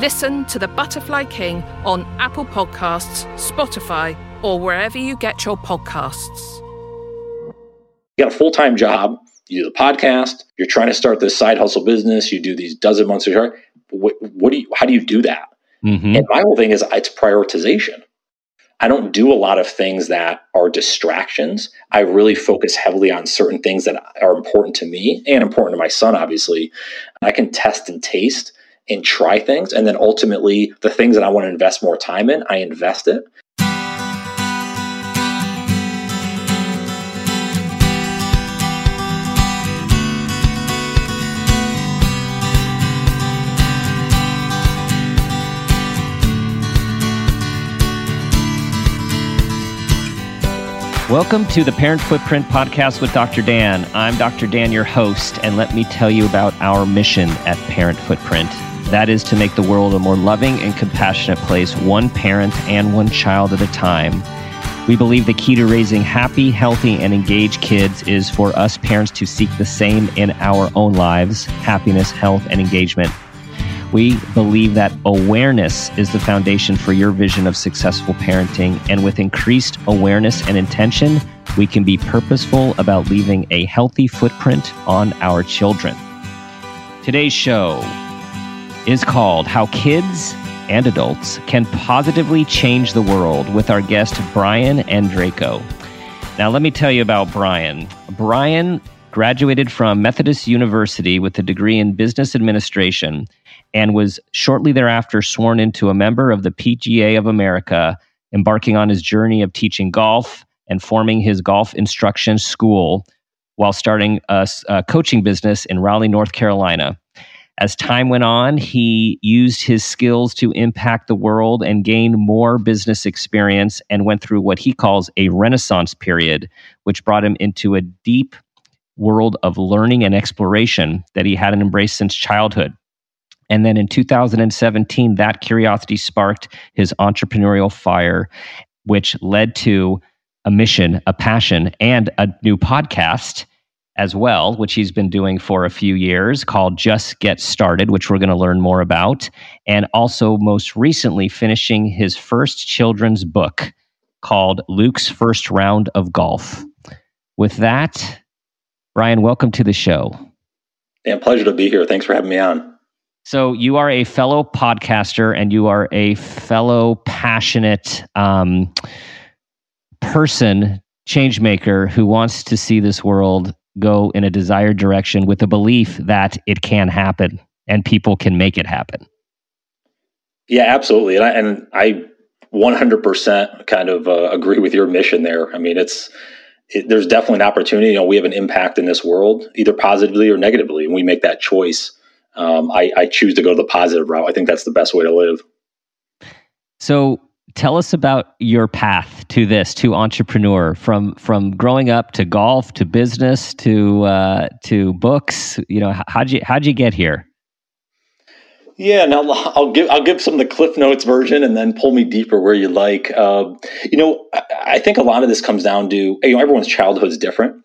Listen to The Butterfly King on Apple Podcasts, Spotify, or wherever you get your podcasts. You got a full time job, you do the podcast, you're trying to start this side hustle business, you do these dozen months of work. What, what do you, how do you do that? Mm-hmm. And my whole thing is it's prioritization. I don't do a lot of things that are distractions. I really focus heavily on certain things that are important to me and important to my son, obviously. I can test and taste and try things. And then ultimately, the things that I want to invest more time in, I invest it. Welcome to the Parent Footprint Podcast with Dr. Dan. I'm Dr. Dan, your host, and let me tell you about our mission at Parent Footprint. That is to make the world a more loving and compassionate place, one parent and one child at a time. We believe the key to raising happy, healthy, and engaged kids is for us parents to seek the same in our own lives happiness, health, and engagement. We believe that awareness is the foundation for your vision of successful parenting. And with increased awareness and intention, we can be purposeful about leaving a healthy footprint on our children. Today's show is called How Kids and Adults Can Positively Change the World with our guest, Brian Ondrako. Now, let me tell you about Brian. Brian graduated from Methodist University with a degree in business administration and was shortly thereafter sworn into a member of the PGA of America, embarking on his journey of teaching golf and forming his golf instruction school while starting a, a coaching business in Raleigh, North Carolina. As time went on, he used his skills to impact the world and gain more business experience and went through what he calls a renaissance period, which brought him into a deep world of learning and exploration that he hadn't embraced since childhood. And then in 2017, that curiosity sparked his entrepreneurial fire, which led to a mission, a passion, and a new podcast as well, which he's been doing for a few years called Just Get Started, which we're going to learn more about. And also, most recently, finishing his first children's book called Luke's First Round of Golf. With that, Brian, welcome to the show. Yeah, pleasure to be here. Thanks for having me on. So you are a fellow podcaster and you are a fellow passionate um, person, change maker who wants to see this world go in a desired direction with a belief that it can happen and people can make it happen. Yeah, absolutely. And I, and I 100% kind of uh, agree with your mission there. I mean, it's, it, there's definitely an opportunity. You know, we have an impact in this world, either positively or negatively, and we make that choice um, I, I choose to go the positive route. I think that's the best way to live. So tell us about your path to this to entrepreneur from from growing up to golf to business to uh, to books you know how'd you how'd you get here? Yeah now i'll give i'll give some of the cliff notes version and then pull me deeper where you like. Uh, you know I, I, think a lot of this comes down to you know everyone's childhood is different.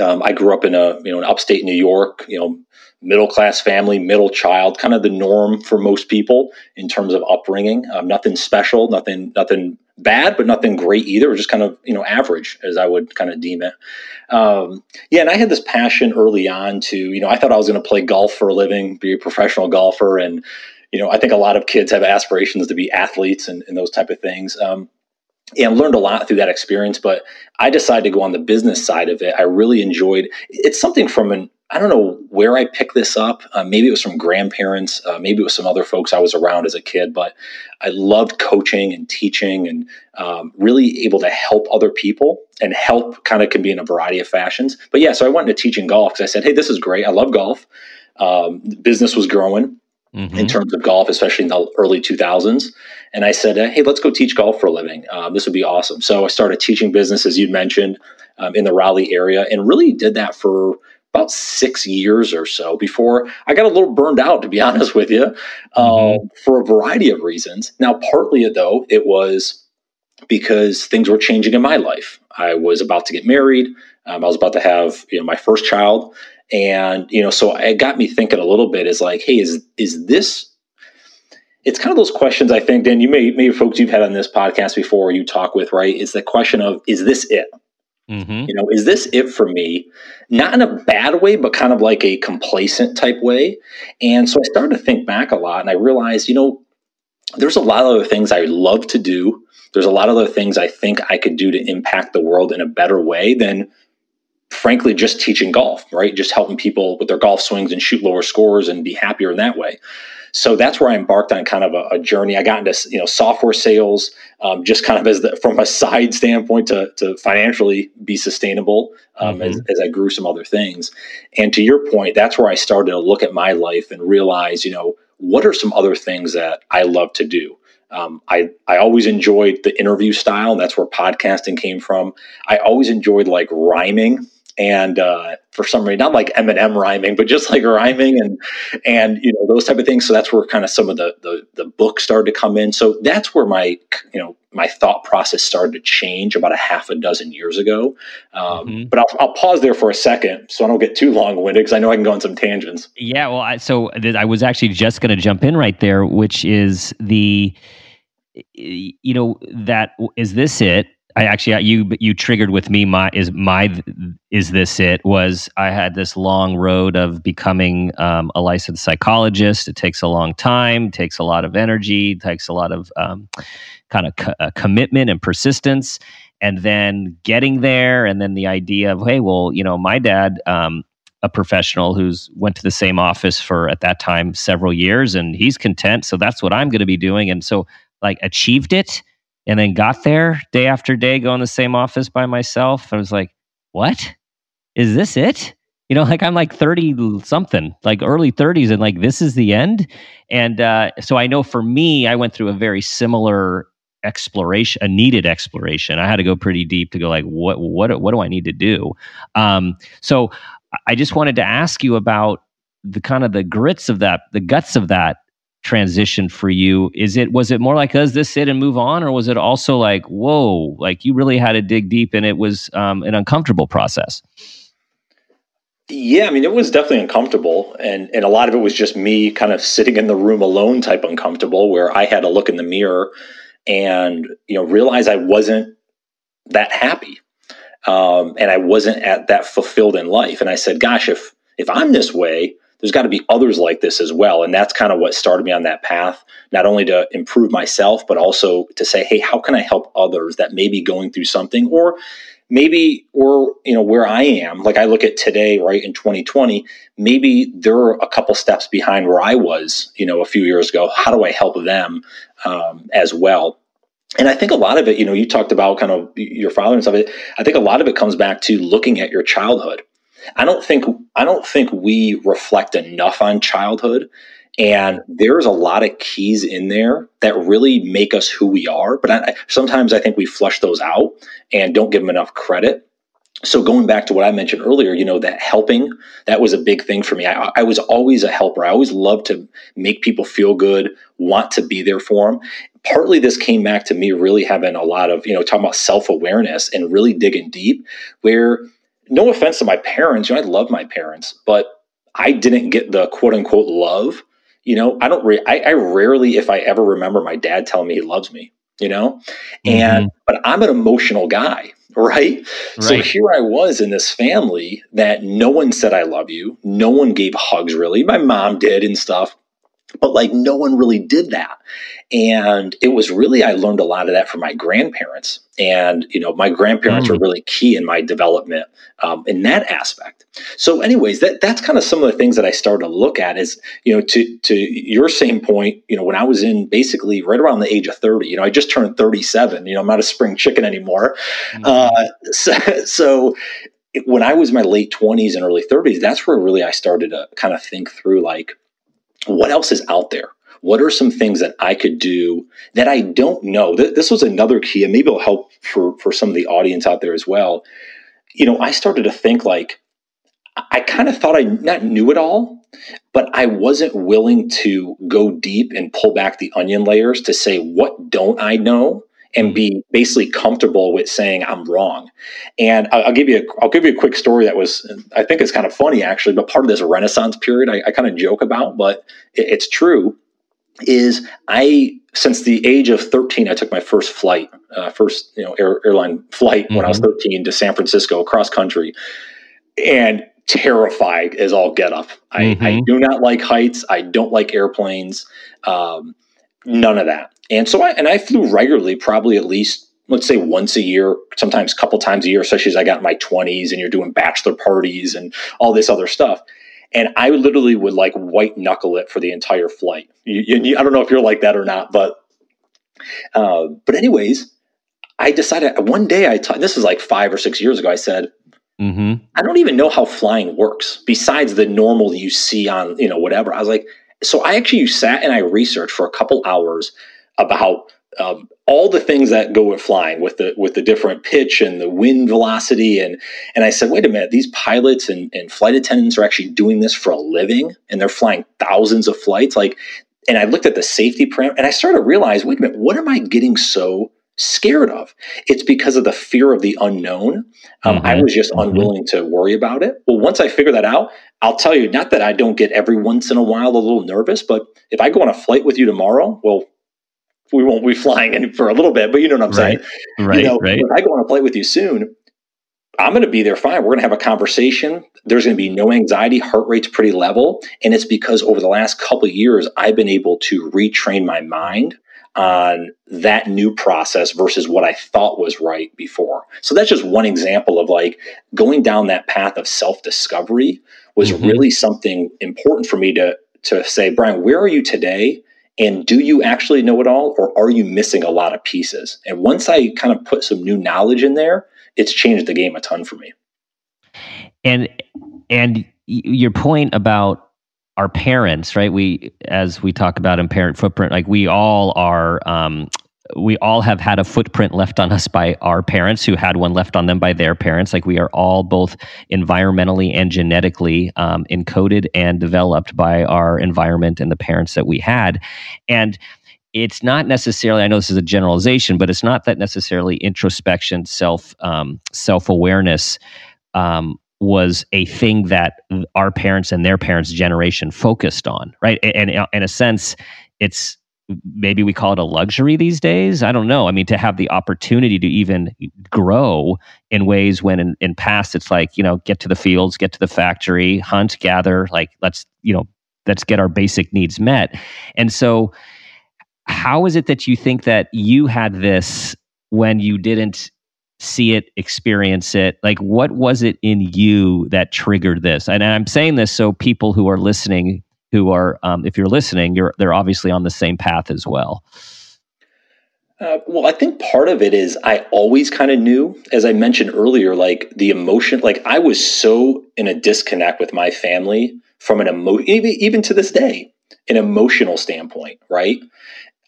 Um, i grew up in a you know in upstate new york you know middle class family, middle child, kind of the norm for most people in terms of upbringing. Um, nothing special, nothing nothing bad, but nothing great either. Just kind of you know average, as I would kind of deem it. Um, yeah, and I had this passion early on to you know I thought I was going to play golf for a living, be a professional golfer, and you know I think a lot of kids have aspirations to be athletes and, and those type of things. Um, and learned a lot through that experience. But I decided to go on the business side of it. I really enjoyed. It's something from an I don't know where I picked this up. Uh, maybe it was from grandparents. Uh, maybe it was some other folks I was around as a kid. But I loved coaching and teaching and um, really able to help other people. And help kind of can be in a variety of fashions. But yeah, so I went into teaching golf because I said, hey, this is great. I love golf. Um, business was growing. mm-hmm. in terms of golf, especially in the early 2000s. And I said, hey, let's go teach golf for a living. Um, this would be awesome. So I started teaching business, as you'd mentioned, um, in the Raleigh area and really did that for about six years or so before I got a little burned out, to be honest with you, mm-hmm. Um, for a variety of reasons. Now, partly though, it was because things were changing in my life. I was about to get married. Um, I was about to have you know my first child, and you know, so it got me thinking a little bit. Is like, hey, is is this? It's kind of those questions I think, Dan. You may maybe folks you've had on this podcast before, you talk with, right? Is the question of is this it? Mm-hmm. You know, is this it for me? Not in a bad way, but kind of like a complacent type way. And so I started to think back a lot, and I realized, you know, there's a lot of other things I love to do. There's a lot of other things I think I could do to impact the world in a better way than frankly just teaching golf, right? Just helping people with their golf swings and shoot lower scores and be happier in that way. So that's where I embarked on kind of a, a journey. I got into you know software sales, um, just kind of as the, from a side standpoint to, to financially be sustainable um, mm-hmm. as, as I grew some other things. And to your point, that's where I started to look at my life and realize, you know, what are some other things that I love to do? Um, I I always enjoyed the interview style. And that's where podcasting came from. I always enjoyed like rhyming and uh, for some reason, not like Eminem rhyming, but just like rhyming and and you know those type of things. So that's where kind of some of the the, the books started to come in. So that's where my you know my thought process started to change about a half a dozen years ago. Um, mm-hmm. But I'll, I'll, pause there for a second so I don't get too long winded because I know I can go on some tangents. Yeah, well, I, so I was actually just going to jump in right there, which is the you know that is this it I actually you you triggered with me my is my is this it was I had this long road of becoming um, a licensed psychologist. It takes a long time, takes a lot of energy, takes a lot of um, kind of co- uh, commitment and persistence, and then getting there, and then the idea of hey, well, you know, my dad. Um, a professional who's went to the same office for at that time several years and he's content so that's what i'm going to be doing and so like achieved it and then got there day after day, going in the same office by myself. I was like, what? Is this it? You know, like I'm like 30 something, like early 30s, and like this is the end. And uh, so I know for me, I went through a very similar exploration, a needed exploration. I had to go pretty deep to go like, what, what, what do I need to do? Um, so I just wanted to ask you about the kind of the grits of that, the guts of that transition for you? Is it was it more like does this it and move on? Or was it also like whoa like you really had to dig deep and it was um, an uncomfortable process? Yeah i mean it was definitely uncomfortable. And and a lot of it was just me kind of sitting in the room alone type uncomfortable where i had to look in the mirror and you know realize i wasn't that happy um, and i wasn't at that fulfilled in life. And i said gosh if if i'm this way there's got to be others like this as well. And that's kind of what started me on that path, not only to improve myself, but also to say, hey, how can I help others that may be going through something or maybe or you know where i am? Like i look at today right in 2020 maybe they're a couple steps behind where i was you know a few years ago. How do i help them um, as well? And i think a lot of it you know you talked about kind of your father and stuff i think a lot of it comes back to looking at your childhood. I don't think I don't think we reflect enough on childhood. And there's a lot of keys in there that really make us who we are. But I, sometimes I think we flush those out and don't give them enough credit. So going back to what I mentioned earlier, you know, that helping, that was a big thing for me. I, I was always a helper. I always loved to make people feel good, want to be there for them. Partly this came back to me really having a lot of, you know, talking about self awareness and really digging deep where no offense to my parents, you know, I love my parents, but I didn't get the quote unquote love. You know, I don't, re- I, I rarely, if I ever remember my dad telling me he loves me, you know, mm-hmm. and, but I'm an emotional guy, right? right? So here I was in this family that no one said, I love you. No one gave hugs really. My mom did and stuff but like no one really did that and it was really i learned a lot of that from my grandparents and you know my grandparents mm. were really key in my development um, in that aspect so anyways that that's kind of some of the things that i started to look at is you know to to your same point you know when i was in basically right around the age of 30 you know i just turned 37 you know i'm not a spring chicken anymore mm. uh, so, so when i was my late 20s and early 30s that's where really i started to kind of think through like what else is out there? What are some things that I could do that I don't know? Th- this was another key, and maybe it'll help for for some of the audience out there as well. You know, I started to think like I kind of thought I not knew it all, but I wasn't willing to go deep and pull back the onion layers to say what don't I know and be basically comfortable with saying I'm wrong. And I'll, I'll give you a, I'll give you a quick story that was I think it's kind of funny actually, but part of this Renaissance period I, I kind of joke about, but it, it's true. Is I since the age of 13 I took my first flight, uh, first you know air, airline flight mm-hmm. when I was mm-hmm. 13 to San Francisco across country, and terrified as all get up. I, mm-hmm. I, do not like heights. I don't like airplanes. Um, none of that. And so I and I flew regularly, probably at least let's say once a year, sometimes a couple times a year, especially as I got in my twenties and you're doing bachelor parties and all this other stuff. And I literally would like white knuckle it for the entire flight. You, you, I don't know if you're like that or not, but uh, but anyways, I decided one day I t- this is like five or six years ago. I said, mm-hmm. I don't even know how flying works besides the normal you see on you know whatever. I was like, so I actually sat and I researched for a couple hours about um, all the things that go with flying with the with the different pitch and the wind velocity. And and I said wait a minute these pilots and, and flight attendants are actually doing this for a living and they're flying thousands of flights? Like and I looked at the safety parameter and I started to realize wait a minute what am I getting so scared of? It's because of the fear of the unknown. Um, mm-hmm. I was just mm-hmm. unwilling to worry about it. Well once I figured that out I'll tell you not that I don't get every once in a while a little nervous but if I go on a flight with you tomorrow well we won't be flying in for a little bit, but you know what I'm right. saying? Right. You know, right. I go on a flight with you soon. I'm going to be there fine. We're going to have a conversation. There's going to be no anxiety. Heart rate's pretty level. And it's because over the last couple years, I've been able to retrain my mind on that new process versus what I thought was right before. So that's just one example of like going down that path of self discovery was mm-hmm. really something important for me to, to say, Brian, where are you today? And do you actually know it all, or are you missing a lot of pieces? And once I kind of put some new knowledge in there, it's changed the game a ton for me. And and your point about our parents, right? We as we talk about in parent footprint, like we all are um, we all have had a footprint left on us by our parents who had one left on them by their parents. Like we are all both environmentally and genetically um, encoded and developed by our environment and the parents that we had. And it's not necessarily i know this is a generalization but it's not that necessarily introspection self um, self-awareness um, was a thing that our parents and their parents generation focused on right and, and in a sense it's maybe we call it a luxury these days. I don't know. I mean, to have the opportunity to even grow in ways when in, in past it's like, you know, get to the fields, get to the factory, hunt, gather, like let's, you know, let's get our basic needs met. And so how is it that you think that you had this when you didn't see it, experience it? Like, what was it in you that triggered this? And I'm saying this so people who are listening who are, um, if you're listening, you're they're obviously on the same path as well. Uh, well, I think part of it is I always kind of knew, as I mentioned earlier, like the emotion. Like I was so in a disconnect with my family from an emo, even, even to this day, an emotional standpoint, right?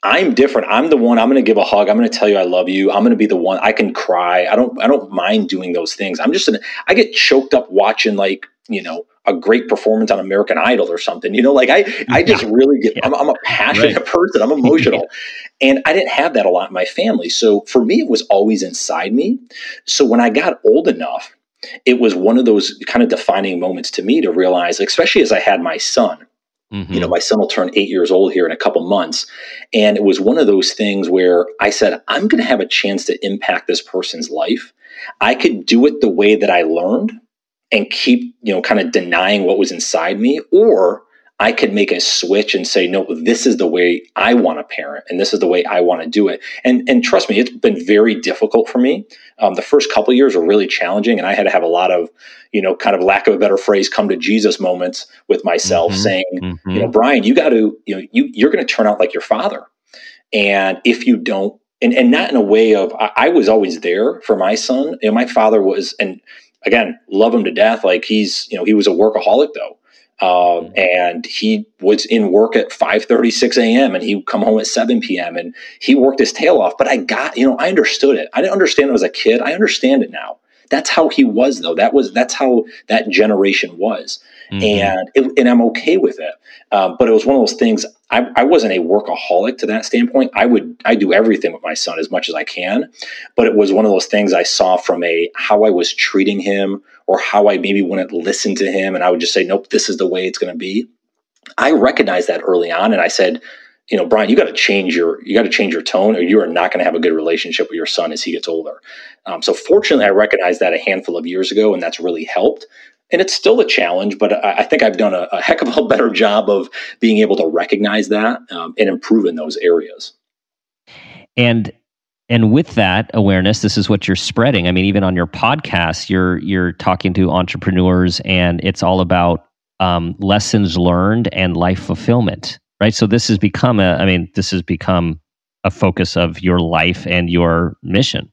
I'm different. I'm the one. I'm going to give a hug. I'm going to tell you I love you. I'm going to be the one. I can cry. I don't. I don't mind doing those things. I'm just. An, I get choked up watching like you know a great performance on American Idol or something. You know, like I, I just yeah. really get, yeah. I'm, I'm, a passionate right. person. I'm emotional. yeah. And I didn't have that a lot in my family. So for me, it was always inside me. So when I got old enough, it was one of those kind of defining moments to me to realize, especially as I had my son. Mm-hmm. You know, my son will turn eight years old here in a couple months. And it was one of those things where I said, I'm going to have a chance to impact this person's life. I could do it the way that I learned and keep, you know, kind of denying what was inside me, or I could make a switch and say, no, this is the way I want to parent, and this is the way I want to do it. And and trust me, it's been very difficult for me. Um, the first couple years were really challenging, and I had to have a lot of, you know, kind of lack of a better phrase, come to Jesus moments with myself, mm-hmm. saying, mm-hmm. you know, Brian, you got to, you know, you you're going to turn out like your father, and if you don't, and and not in a way of, I, I was always there for my son. You know, my father was, and again, love him to death. Like he's, you know, he was a workaholic though. Um, and he was in work at 5 36 a.m. and he would come home at 7 p.m. and he worked his tail off. But I got, you know, I understood it. I didn't understand it as a kid. I understand it now. That's how he was, though. That was that's how that generation was, mm-hmm. and it, and I'm okay with it. Um, but it was one of those things. I, I wasn't a workaholic to that standpoint. I would I do everything with my son as much as I can, but it was one of those things I saw from a how I was treating him or how I maybe wouldn't listen to him, and I would just say, nope, this is the way it's going to be. I recognized that early on, and I said, you know, Brian, you got to change your you got to change your tone, or you are not going to have a good relationship with your son as he gets older. Um, so, fortunately, I recognized that a handful of years ago, and that's really helped. And it's still a challenge, but I, I think I've done a, a, heck of a better job of being able to recognize that um, and improve in those areas. And and with that awareness, this is what you're spreading. I mean, even on your podcast, you're you're talking to entrepreneurs, and it's all about um, lessons learned and life fulfillment right? So this has become a, I mean, this has become a focus of your life and your mission.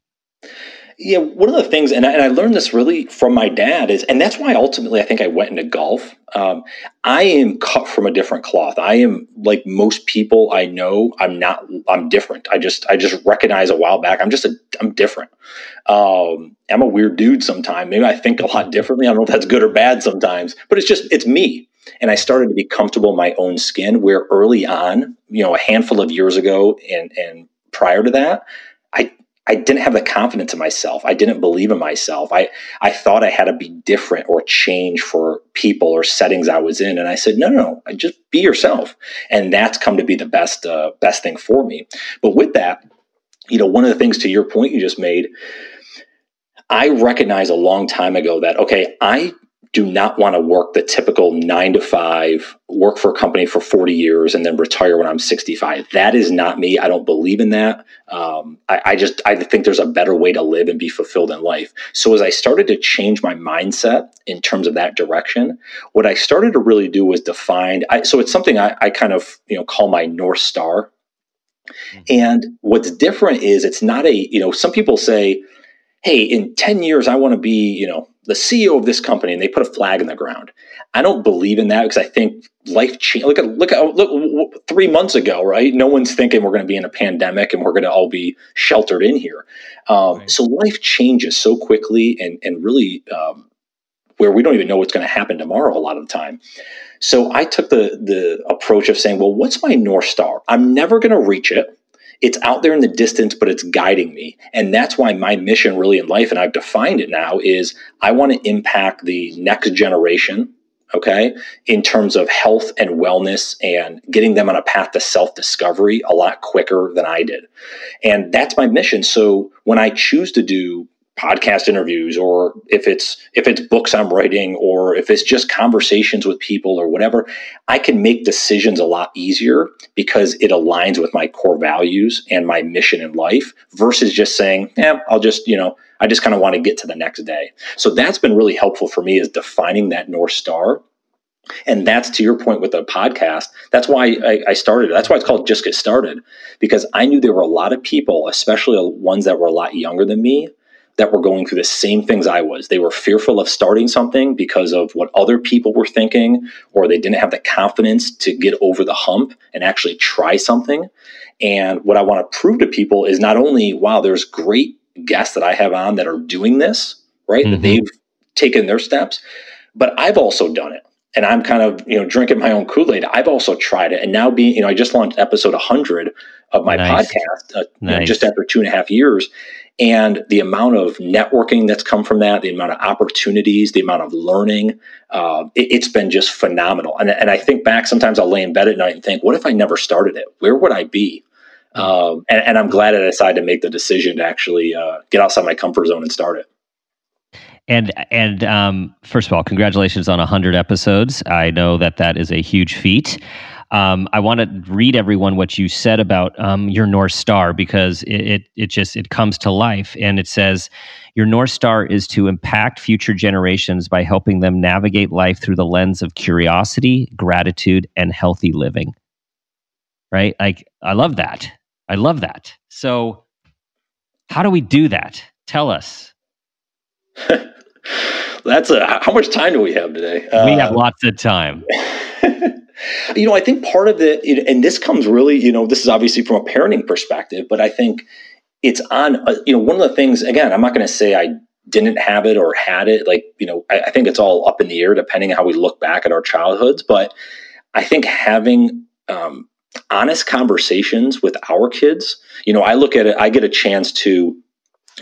Yeah, one of the things, and I, and I, learned this really from my dad, is, and that's why ultimately I think I went into golf. Um, I am cut from a different cloth. I am like most people I know. I'm not. I'm different. I just, I just recognize a while back. I'm just a, I'm different. Um, I'm a weird dude. Sometimes maybe I think a lot differently. I don't know if that's good or bad sometimes, but it's just, it's me and I started to be comfortable in my own skin. Where early on, you know, a handful of years ago and and prior to that, I didn't have the confidence in myself. I didn't believe in myself. I I thought I had to be different or change for people or settings I was in, and I said, no, no, no, just be yourself, and that's come to be the best uh, best thing for me. But with that, you know, one of the things to your point you just made. I recognized a long time ago that, okay, I do not want to work the typical nine to five, work for a company for 40 years and then retire when I'm 65. That is not me. I don't believe in that. Um, I, I, just, I think there's a better way to live and be fulfilled in life. So as I started to change my mindset in terms of that direction, what I started to really do was define, I, so it's something I, I kind of, you know, call my North Star. Mm-hmm. And what's different is it's not a, you know, some people say, hey, in 10 years, I want to be, you know, the CEO of this company and they put a flag in the ground. I don't believe in that because I think life change. Look at look at look three months ago, right? No one's thinking we're going to be in a pandemic and we're going to all be sheltered in here. Um, right. So life changes so quickly and and really um, where we don't even know what's going to happen tomorrow a lot of the time. So I took the the approach of saying, well, what's my north star? I'm never going to reach it it's out there in the distance, but it's guiding me. And that's why my mission really in life, and I've defined it now, is I want to impact the next generation, okay, in terms of health and wellness and getting them on a path to self discovery a lot quicker than I did. And that's my mission. So when I choose to do podcast interviews or if it's if it's books I'm writing or if it's just conversations with people or whatever I can make decisions a lot easier because it aligns with my core values and my mission in life versus just saying yeah I'll just you know I just kind of want to get to the next day so that's been really helpful for me is defining that north star and that's to your point with the podcast. That's why I, I, started. That's why it's called Just Get Started, because I knew there were a lot of people, especially ones that were a lot younger than me, that were going through the same things I was. They were fearful of starting something because of what other people were thinking, or they didn't have the confidence to get over the hump and actually try something. And what I want to prove to people is not only, wow, there's great guests that I have on that are doing this, right? Mm-hmm. That they've taken their steps, but I've also done it. And I'm kind of, you know, drinking my own Kool Aid. I've also tried it. And now being, you know, I just launched episode 100 of my nice. podcast uh, nice. you know, just after two and a half years and the amount of networking that's come from that, the amount of opportunities, the amount of learning, uh, it, has been just phenomenal. And, and I think back, sometimes I'll lay in bed at night and think, what if I never started it? Where would I be? Um, and, and, I'm glad I decided to make the decision to actually uh, get outside my comfort zone and start it. And and um, first of all, congratulations on hundred episodes. I know that that is a huge feat. Um, I want to read everyone what you said about um, your North Star because it, it, it just it comes to life and it says your North Star is to impact future generations by helping them navigate life through the lens of curiosity, gratitude, and healthy living. Right? Like I love that. I love that. So how do we do that? Tell us. That's a how much time do we have today? We uh, have lots of time. you know, I think part of it, and this comes really, you know, this is obviously from a parenting perspective, but I think it's on, uh, you know, one of the things, again, I'm not going to say I didn't have it or had it. Like, you know, I, I think it's all up in the air depending on how we look back at our childhoods. But I think having um, honest conversations with our kids, you know, I look at it, I get a chance to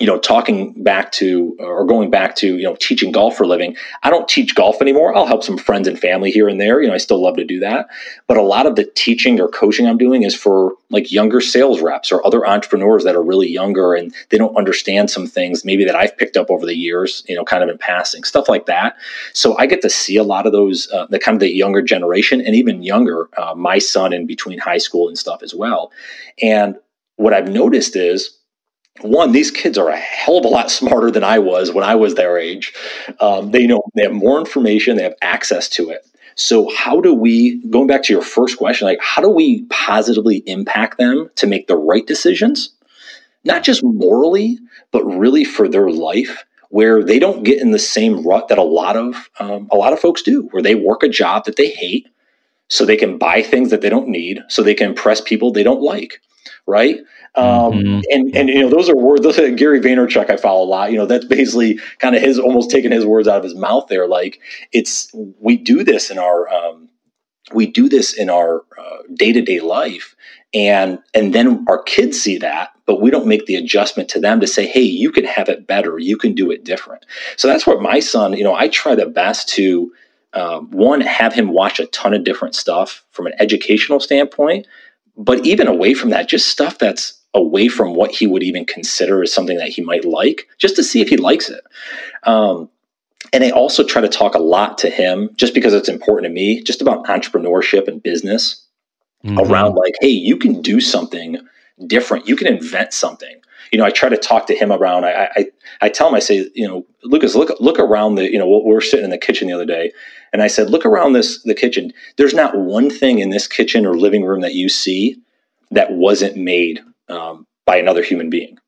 you know, talking back to or going back to, you know, teaching golf for a living, I don't teach golf anymore. I'll help some friends and family here and there. You know, I still love to do that. But a lot of the teaching or coaching I'm doing is for like younger sales reps or other entrepreneurs that are really younger and they don't understand some things maybe that I've picked up over the years, you know, kind of in passing, stuff like that. So I get to see a lot of those, uh, the kind of the younger generation and even younger, uh, my son in between high school and stuff as well. And what I've noticed is, one, these kids are a hell of a lot smarter than I was when I was their age. Um, they know they have more information, they have access to it. So, how do we, going back to your first question, like, how do we positively impact them to make the right decisions? Not just morally, but really for their life, where they don't get in the same rut that a lot of um, a lot of folks do, where they work a job that they hate, so they can buy things that they don't need, so they can impress people they don't like, right? Um, mm-hmm. and, and, you know, those are words, those are Gary Vaynerchuk I follow a lot, you know, that's basically kind of his, almost taking his words out of his mouth there. Like it's, we do this in our, um, we do this in our day to day life. And, and then our kids see that, but we don't make the adjustment to them to say, Hey, you can have it better. You can do it different. So that's what my son, you know, I try the best to, um, one, have him watch a ton of different stuff from an educational standpoint, but even away from that, just stuff that's away from what he would even consider as something that he might like, just to see if he likes it. Um, and I also try to talk a lot to him, just because it's important to me, just about entrepreneurship and business mm-hmm. around like, hey, you can do something different. You can invent something. You know, I try to talk to him around. I, I, I tell him, I say, you know, Lucas, look, look around the, you know, we're sitting in the kitchen the other day, and I said, look around this the kitchen. There's not one thing in this kitchen or living room that you see that wasn't made um, by another human being.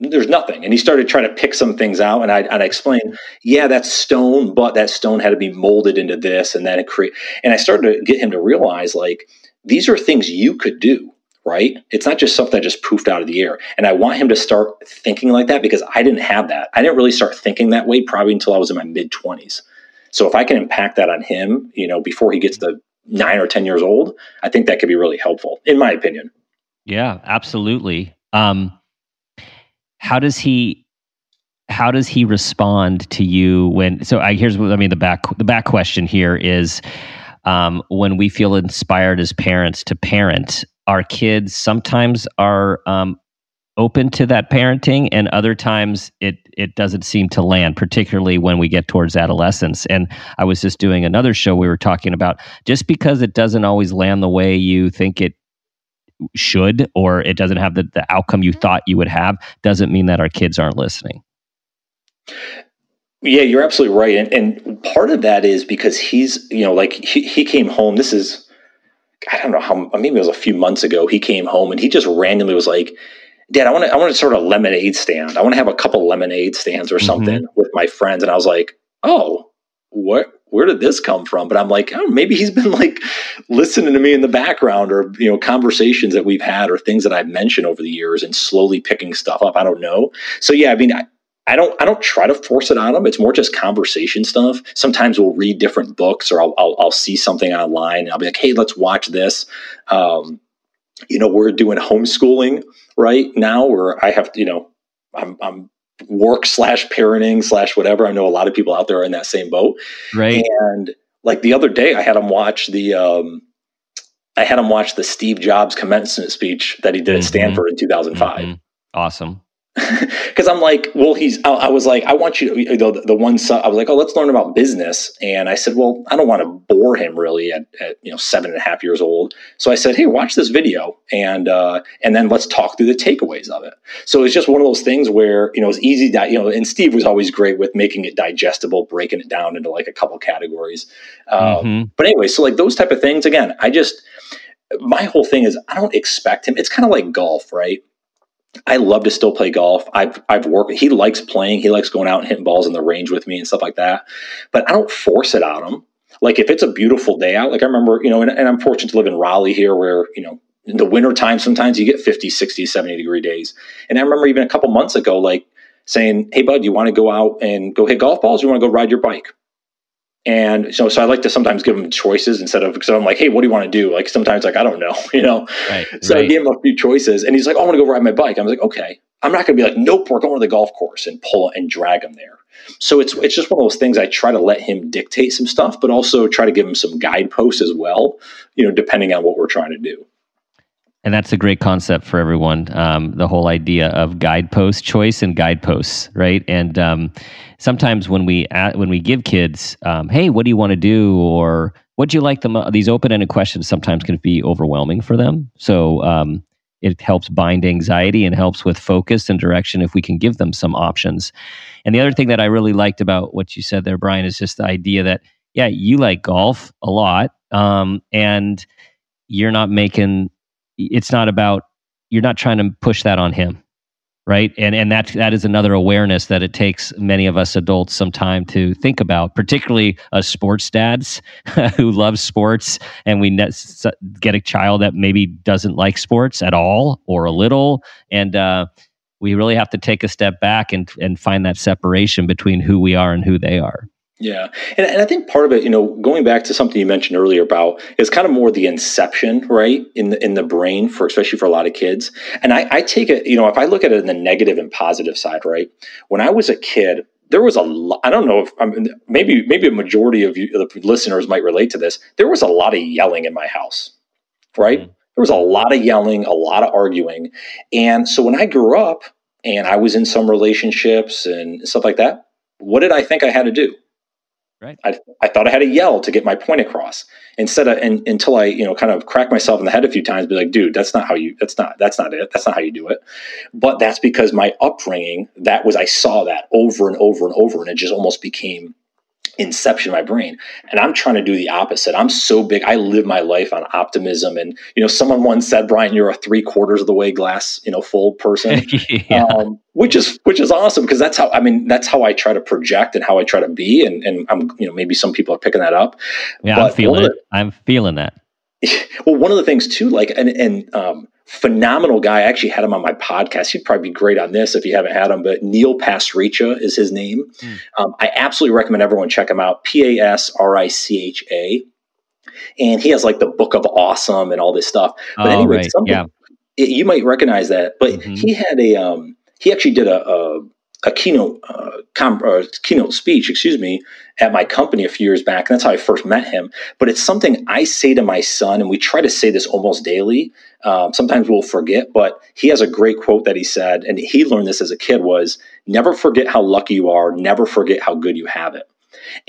There's nothing. And he started trying to pick some things out. And I, and I explained, yeah, that's stone, but that stone had to be molded into this. And then it create. And I started to get him to realize like, these are things you could do, right? It's not just stuff that just poofed out of the air. And I want him to start thinking like that because I didn't have that. I didn't really start thinking that way probably until I was in my mid 20s. So if I can impact that on him, you know, before he gets to nine or 10 years old, I think that could be really helpful, in my opinion. Yeah, absolutely. Um, how does he how does he respond to you when so I here's what I mean the back the back question here is um, when we feel inspired as parents to parent our kids sometimes are um, open to that parenting and other times it it doesn't seem to land particularly when we get towards adolescence and i was just doing another show we were talking about just because it doesn't always land the way you think it should or it doesn't have the, the outcome you thought you would have doesn't mean that our kids aren't listening. Yeah you're absolutely right. And, and part of that is because he's you know like he, he came home. This is i don't know how maybe it was a few months ago. He came home and he just randomly was like dad i want to i want to start a lemonade stand. I want to have a couple lemonade stands or mm-hmm. something mm-hmm. with my friends. And i was like oh what where did this come from? But I'm like, oh, maybe he's been like listening to me in the background or, you know, conversations that we've had or things that I've mentioned over the years and slowly picking stuff up. I don't know. So yeah, I mean, I, I don't I don't try to force it on them. It's more just conversation stuff. Sometimes we'll read different books or I'll I'll, I'll see something online and I'll be like, hey, let's watch this. Um, you know, we're doing homeschooling right now where I have, you know, I'm I'm work slash parenting slash whatever. I know a lot of people out there are in that same boat. Right. And like the other day, I had him watch the, um, I had him watch the Steve Jobs commencement speech that he did mm-hmm. at Stanford in 2005. Mm-hmm. Awesome because I'm like, well, he's. I, I, was like, I want you to the, the one son. I was like, oh, let's learn about business. And I said, well, I don't want to bore him really at, at you know seven and a half years old. So I said, hey, watch this video and uh, and then let's talk through the takeaways of it. So it's just one of those things where you know it's easy that you know. And Steve was always great with making it digestible, breaking it down into like a couple categories. Um, mm-hmm. But anyway, so like those type of things. Again, I just my whole thing is I don't expect him. It's kind of like golf, right? I love to still play golf. I've I've worked. He likes playing. He likes going out and hitting balls in the range with me and stuff like that. But I don't force it on him. Like if it's a beautiful day out, like I remember, you know, and, and I'm fortunate to live in Raleigh here, where you know in the winter time sometimes you get 50 60 70 degree days and i remember even a couple months ago like saying hey bud you want to go out and go hit golf balls you want to go ride your bike and so, so I like to sometimes give them choices instead of because I'm like, hey, what do you want to do? Like sometimes like I don't know, you know. Right, so right. I gave him a few choices, and he's like, oh, I want to go ride my bike. I was like, okay. I'm not going to be like, nope, we're going to the golf course and pull and drag him there. So it's it's just one of those things. I try to let him dictate some stuff, but also try to give him some guideposts as well. You know, depending on what we're trying to do. And that's a great concept for everyone. Um, the whole idea of guidepost choice and guideposts, right? And um, sometimes when we when we give kids, um, "Hey, what do you want to do?" or "What do you like?" them these open ended questions sometimes can be overwhelming for them. So um, it helps bind anxiety and helps with focus and direction if we can give them some options. And the other thing that I really liked about what you said there, Brian, is just the idea that yeah, you like golf a lot, um, and you're not making it's not about you're not trying to push that on him right? And and that that is another awareness that it takes many of us adults some time to think about particularly us sports dads who love sports and we get a child that maybe doesn't like sports at all or a little. And uh, we really have to take a step back and and find that separation between who we are and who they are yeah. And, and I think part of it, you know, going back to something you mentioned earlier about is kind of more the inception, right? In the in the brain for especially for a lot of kids. And I, I take it, you know, if I look at it in the negative and positive side, right? When I was a kid, there was a lot, I don't know if I mean, maybe maybe a majority of you the listeners might relate to this. There was a lot of yelling in my house, right? Mm-hmm. There was a lot of yelling, a lot of arguing. And so when I grew up and I was in some relationships and stuff like that, what did I think I had to do? Right. I, I thought I had to yell to get my point across instead of and, until I you know kind of crack myself in the head a few times, be like, dude, that's not how you that's not that's not it that's not how you do it. But that's because my upbringing that was I saw that over and over and over, and it just almost became inception in my brain. And i'm trying to do the opposite. I'm so big i live my life on optimism. And you know someone once said brian you're a three quarters of the way glass you know full person. Yeah. um, which is which is awesome because that's how i mean that's how i try to project and how i try to be. And and i'm you know maybe some people are picking that up. Yeah but i'm feeling it. I'm feeling that. Well one of the things too like and and um phenomenal guy. I actually had him on my podcast. He'd probably be great on this if you haven't had him, but Neil Pasricha is his name. Mm. Um, I absolutely recommend everyone check him out. P A S R I C H A. And he has like the book of awesome and all this stuff. But oh, anyway, right. yeah. It, you might recognize that, but mm-hmm. he had a, um, he actually did a, a a keynote uh, com- uh, keynote speech, excuse me, at my company a few years back, and that's how I first met him. But it's something I say to my son, and we try to say this almost daily. Um, sometimes we'll forget, but he has a great quote that he said, and he learned this as a kid: was "Never forget how lucky you are. Never forget how good you have it."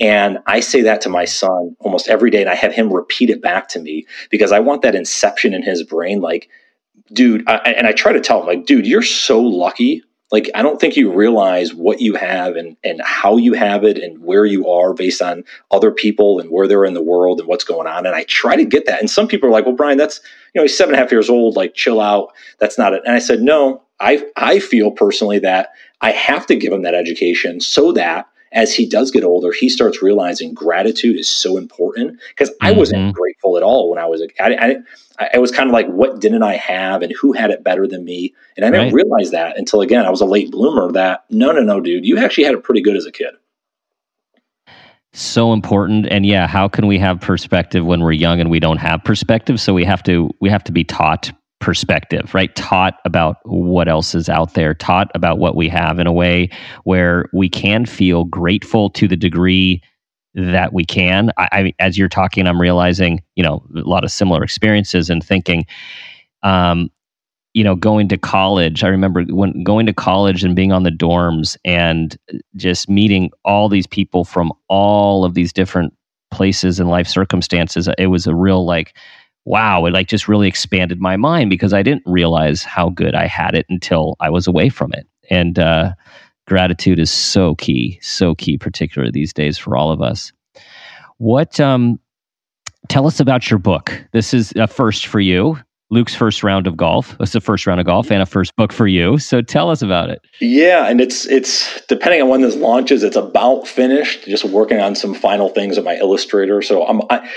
And I say that to my son almost every day, and I have him repeat it back to me because I want that inception in his brain, like, dude. I, and I try to tell him, like, dude, you're so lucky like i don't think you realize what you have and and how you have it and where you are based on other people and where they're in the world and what's going on. And i try to get that. And some people are like well brian that's you know he's seven and a half years old like chill out. That's not it. And i said no i i feel personally that i have to give him that education so that as he does get older, he starts realizing gratitude is so important. Because I mm-hmm. wasn't grateful at all when I was a I, I, I was kind of like, what didn't I have and who had it better than me? And I didn't right. realize that until again, I was a late bloomer that no, no, no, dude, you actually had it pretty good as a kid. So important. And yeah, how can we have perspective when we're young and we don't have perspective? So we have to, we have to be taught perspective, right? Taught about what else is out there, taught about what we have in a way where we can feel grateful to the degree that we can. I, I as you're talking, I'm realizing, you know, a lot of similar experiences and thinking, um, you know, going to college. I remember when going to college and being on the dorms and just meeting all these people from all of these different places and life circumstances. It was a real like wow, it like just really expanded my mind because I didn't realize how good I had it until I was away from it. And uh, gratitude is so key, so key, particularly these days for all of us. What? Um, tell us about your book. This is a first for you. Luke's first round of golf. It's the first round of golf and a first book for you. So tell us about it. Yeah, and it's it's depending on when this launches, it's about finished. Just working on some final things with my illustrator. So I'm I,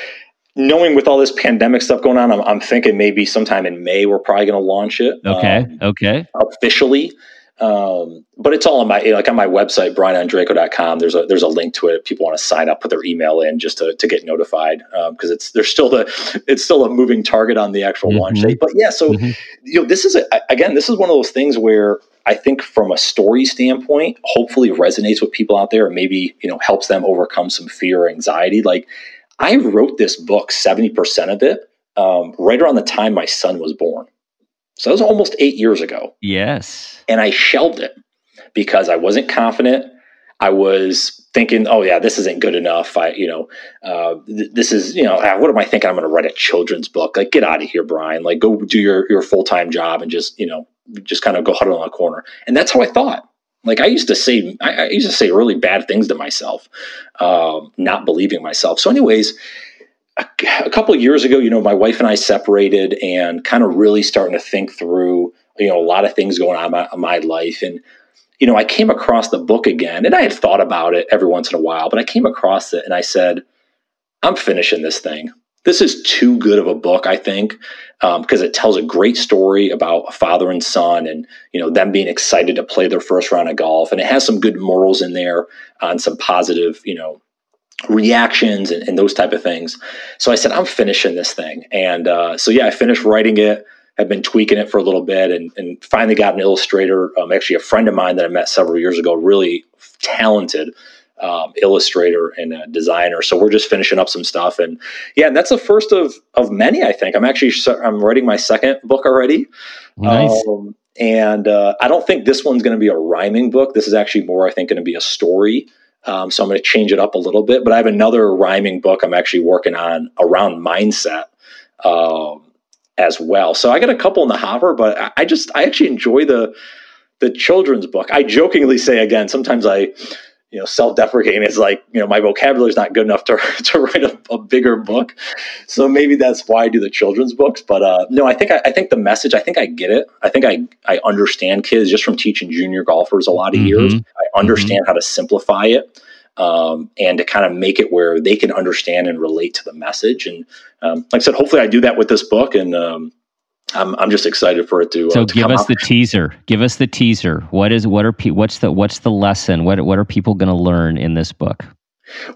knowing with all this pandemic stuff going on, I'm, I'm thinking maybe sometime in May we're probably going to launch it. Okay. Um, okay. Officially. Um, but it's all on my like on my website, brianondrako.com. There's a there's a link to it. If people want to sign up, put their email in just to, to get notified because um, it's there's still the it's still a moving target on the actual mm-hmm. launch date. But yeah, so mm-hmm. you know this is a, again this is one of those things where I think from a story standpoint, hopefully resonates with people out there and maybe you know helps them overcome some fear or anxiety. Like I wrote this book, seventy percent of it, um, right around the time my son was born. So that was almost eight years ago. Yes. And I shelved it because I wasn't confident. I was thinking, oh yeah, this isn't good enough. I, you know, uh, th- this is, you know, what am I thinking? I'm going to write a children's book. Like, get out of here, Brian. Like, go do your your full time job and just, you know, just kind of go huddle in a corner. And that's how I thought. Like, I used to say, I, I used to say really bad things to myself, um, not believing myself. So, anyways, a, couple years ago, you know, my wife and I separated and kind of really starting to think through, you know, a lot of things going on in my, in my life. And, you know, I came across the book again and I had thought about it every once in a while, but I came across it and I said, I'm finishing this thing. This is too good of a book, I think, because um, it tells a great story about a father and son, and you know them being excited to play their first round of golf, and it has some good morals in there on some positive, you know, reactions and, and, those type of things. So I said, I'm finishing this thing. And uh, so, yeah, I finished writing it. I've been tweaking it for a little bit and, and finally got an illustrator. Um, actually, a friend of mine that I met several years ago, really talented um, illustrator and designer. So we're just finishing up some stuff. And yeah, and that's the first of, of many, I think. I'm actually, I'm writing my second book already. Nice. Um, and uh, I don't think this one's going to be a rhyming book. This is actually more, I think, going to be a story. Um, so I'm going to change it up a little bit. But I have another rhyming book I'm actually working on around mindset um, as well. So I got a couple in the hopper, but I, I just I actually enjoy the the children's book. I jokingly say again, sometimes I you know self-deprecating is like you know my vocabulary is not good enough to, to write a, a, bigger book so maybe that's why i do the children's books but uh, no i think I, I, think the message i think i get it i think i i understand kids just from teaching junior golfers a lot of mm-hmm. years i understand mm-hmm. how to simplify it um, and to kind of make it where they can understand and relate to the message and um, like i said hopefully i do that with this book and um, I'm I'm just excited for it to. Uh, so to give us out. the teaser. Give us the teaser. What is what are pe- what's the what's the lesson? What what are people going to learn in this book?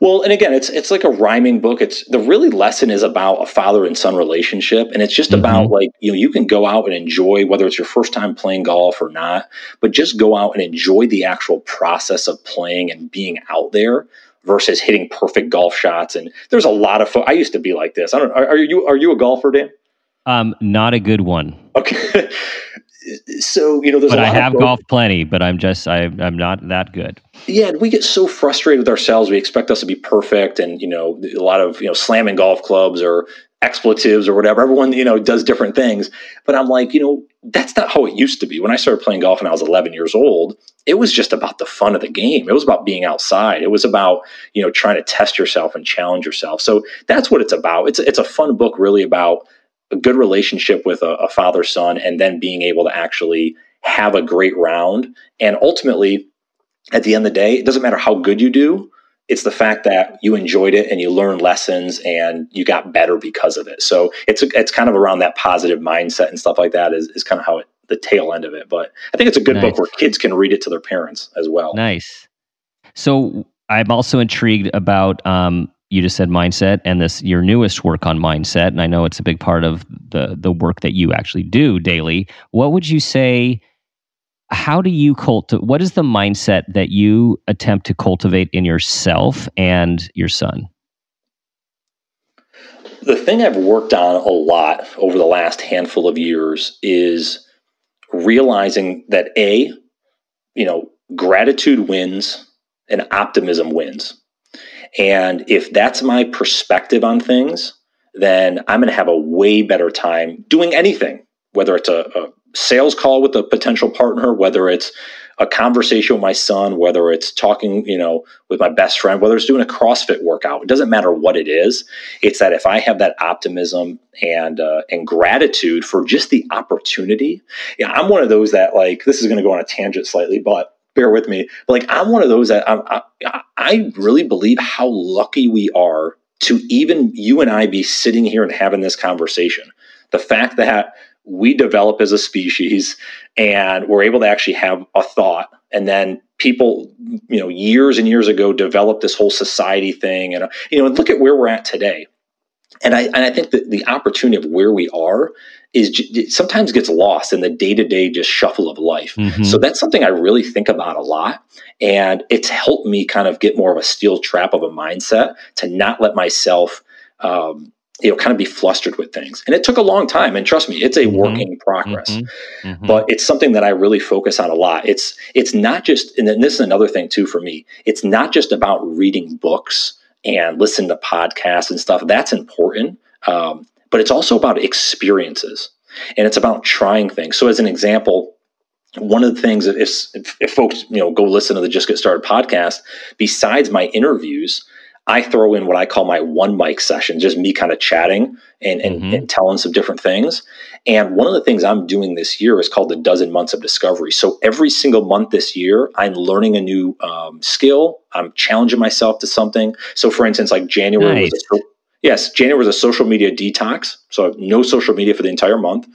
Well, and again, it's it's like a rhyming book. It's the really lesson is about a father and son relationship, and it's just mm-hmm. about like you know you can go out and enjoy whether it's your first time playing golf or not, but just go out and enjoy the actual process of playing and being out there versus hitting perfect golf shots. And there's a lot of fo- I used to be like this. I don't. Are, are you are you a golfer, Dan? Um, not a good one. Okay. so you know, there's. But I have golf plenty, but I'm just I, I'm not that good. Yeah, and we get so frustrated with ourselves. We expect us to be perfect, and you know, a lot of you know, slamming golf clubs or expletives or whatever. Everyone you know does different things, but I'm like, you know, that's not how it used to be. When I started playing golf when I was 11 years old, it was just about the fun of the game. It was about being outside. It was about you know trying to test yourself and challenge yourself. So that's what it's about. It's it's a fun book, really about a good relationship with a, a father son and then being able to actually have a great round. And ultimately, at the end of the day, it doesn't matter how good you do. It's the fact that you enjoyed it and you learned lessons and you got better because of it. So it's it's kind of around that positive mindset and stuff like that is, is kind of how it, the tail end of it. But I think it's a good nice. book where kids can read it to their parents as well. Nice. So I'm also intrigued about um, you just said mindset and this your newest work on mindset and i know it's a big part of the the work that you actually do daily. What would you say how do you cultivate what is the mindset that you attempt to cultivate in yourself and your son? The thing i've worked on a lot over the last handful of years is realizing that a you know gratitude wins and optimism wins and if that's my perspective on things, then I'm going to have a way better time doing anything, whether it's a, a, sales call with a potential partner, whether it's a conversation with my son, whether it's talking, you know, with my best friend, whether it's doing a CrossFit workout, it doesn't matter what it is. It's that if I have that optimism and uh, and gratitude for just the opportunity, yeah, I'm one of those that like this is going to go on a tangent slightly, but bear with me. But like I'm one of those that I'm, I, I really believe how lucky we are to even you and I be sitting here and having this conversation. The fact that we develop as a species and we're able to actually have a thought and then people you know years and years ago developed this whole society thing and you know look at where we're at today and I and I think that the opportunity of where we are is sometimes gets lost in the day to day just shuffle of life. Mm-hmm. So that's something I really think about a lot, and it's helped me kind of get more of a steel trap of a mindset to not let myself. Um, you know, kind of be flustered with things. And it took a long time. And trust me, it's a mm-hmm. work in progress. Mm-hmm. mm-hmm. But it's something that I really focus on a lot. It's it's not just, and this is another thing too for me. It's not just about reading books and listen to podcasts and stuff. That's important. Um, but it's also about experiences and it's about trying things. So, as an example, one of the things if, if, if folks you know go listen to the Just Get Started podcast, besides my interviews, I throw in what I call my one mic session, just me kind of chatting and, and, mm-hmm. and, telling some different things. And one of the things I'm doing this year is called the dozen months of discovery. So every single month this year, I'm learning a new um, skill. I'm challenging myself to something. So for instance, like January nice. was a, yes, January was a social media detox. So no social media for the entire month.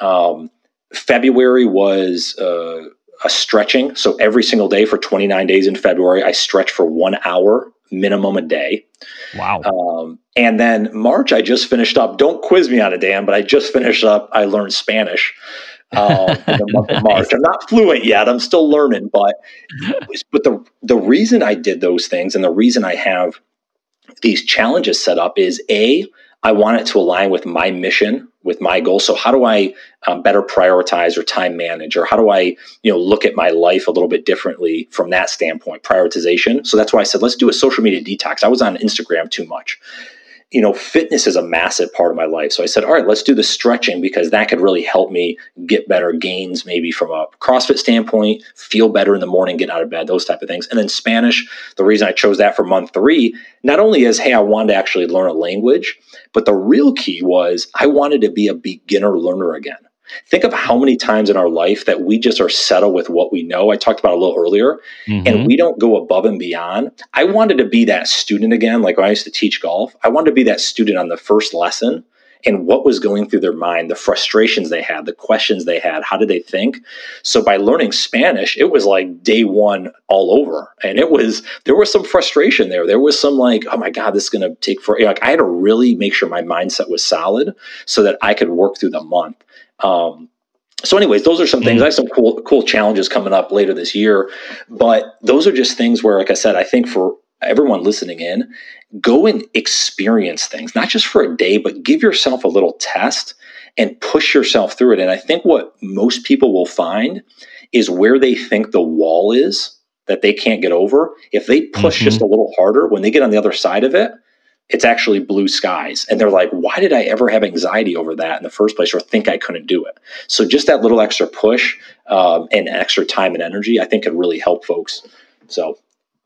Um, February was uh, a stretching. So every single day for 29 days in February, I stretch for one hour minimum a day. Wow. Um, and then March, I just finished up. Don't quiz me on it, Dan, but I just finished up. I learned Spanish in the month of March. I'm not fluent yet. I'm still learning, but but the the reason I did those things and the reason I have these challenges set up is a I want it to align with my mission with my goals. So how do I um, better prioritize or time manage, or how do I, you know, look at my life a little bit differently from that standpoint, prioritization. So that's why I said let's do a social media detox. I was on Instagram too much, you know, fitness is a massive part of my life. So I said, all right, let's do the stretching because that could really help me get better gains, maybe from a CrossFit standpoint, feel better in the morning, get out of bed, those type of things. And then Spanish, the reason I chose that for month three, not only is, hey, I wanted to actually learn a language, but the real key was I wanted to be a beginner learner again. Think of how many times in our life that we just are settled with what we know. I talked about a little earlier, mm-hmm. and we don't go above and beyond. I wanted to be that student again, like when I used to teach golf. I wanted to be that student on the first lesson and what was going through their mind, the frustrations they had, the questions they had, how did they think? So by learning Spanish, it was like day one all over. And it was, there was some frustration there. There was some like, oh my God, this is going to take for, like, I had to really make sure my mindset was solid so that I could work through the month. Um, so anyways those are some things mm. i have some cool cool challenges coming up later this year but those are just things where like i said i think for everyone listening in go and experience things not just for a day but give yourself a little test and push yourself through it and i think what most people will find is where they think the wall is that they can't get over if they push mm-hmm. just a little harder when they get on the other side of it it's actually blue skies. And they're like, why did I ever have anxiety over that in the first place or think I couldn't do it? So just that little extra push um, and extra time and energy, I think could really help folks. So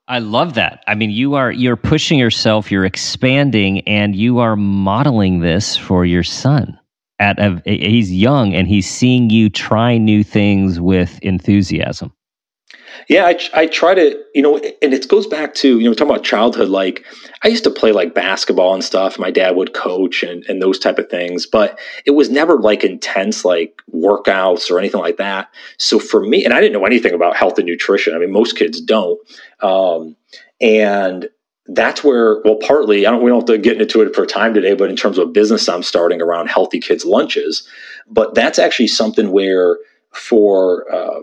I love that. I mean, you are you're pushing yourself, you're expanding, and you are modeling this for your son. At a, he's young and he's seeing you try new things with enthusiasm. Yeah, I, I try to, you know, and it goes back to, you know, talking about childhood. Like, I used to play like basketball and stuff. My dad would coach and, and those type of things, but it was never like intense, like workouts or anything like that. So for me, and I didn't know anything about health and nutrition. I mean, most kids don't. Um, and that's where, well, partly, I don't, we don't have to get into it for time today, but in terms of business I'm starting around healthy kids lunches, but that's actually something where for, uh,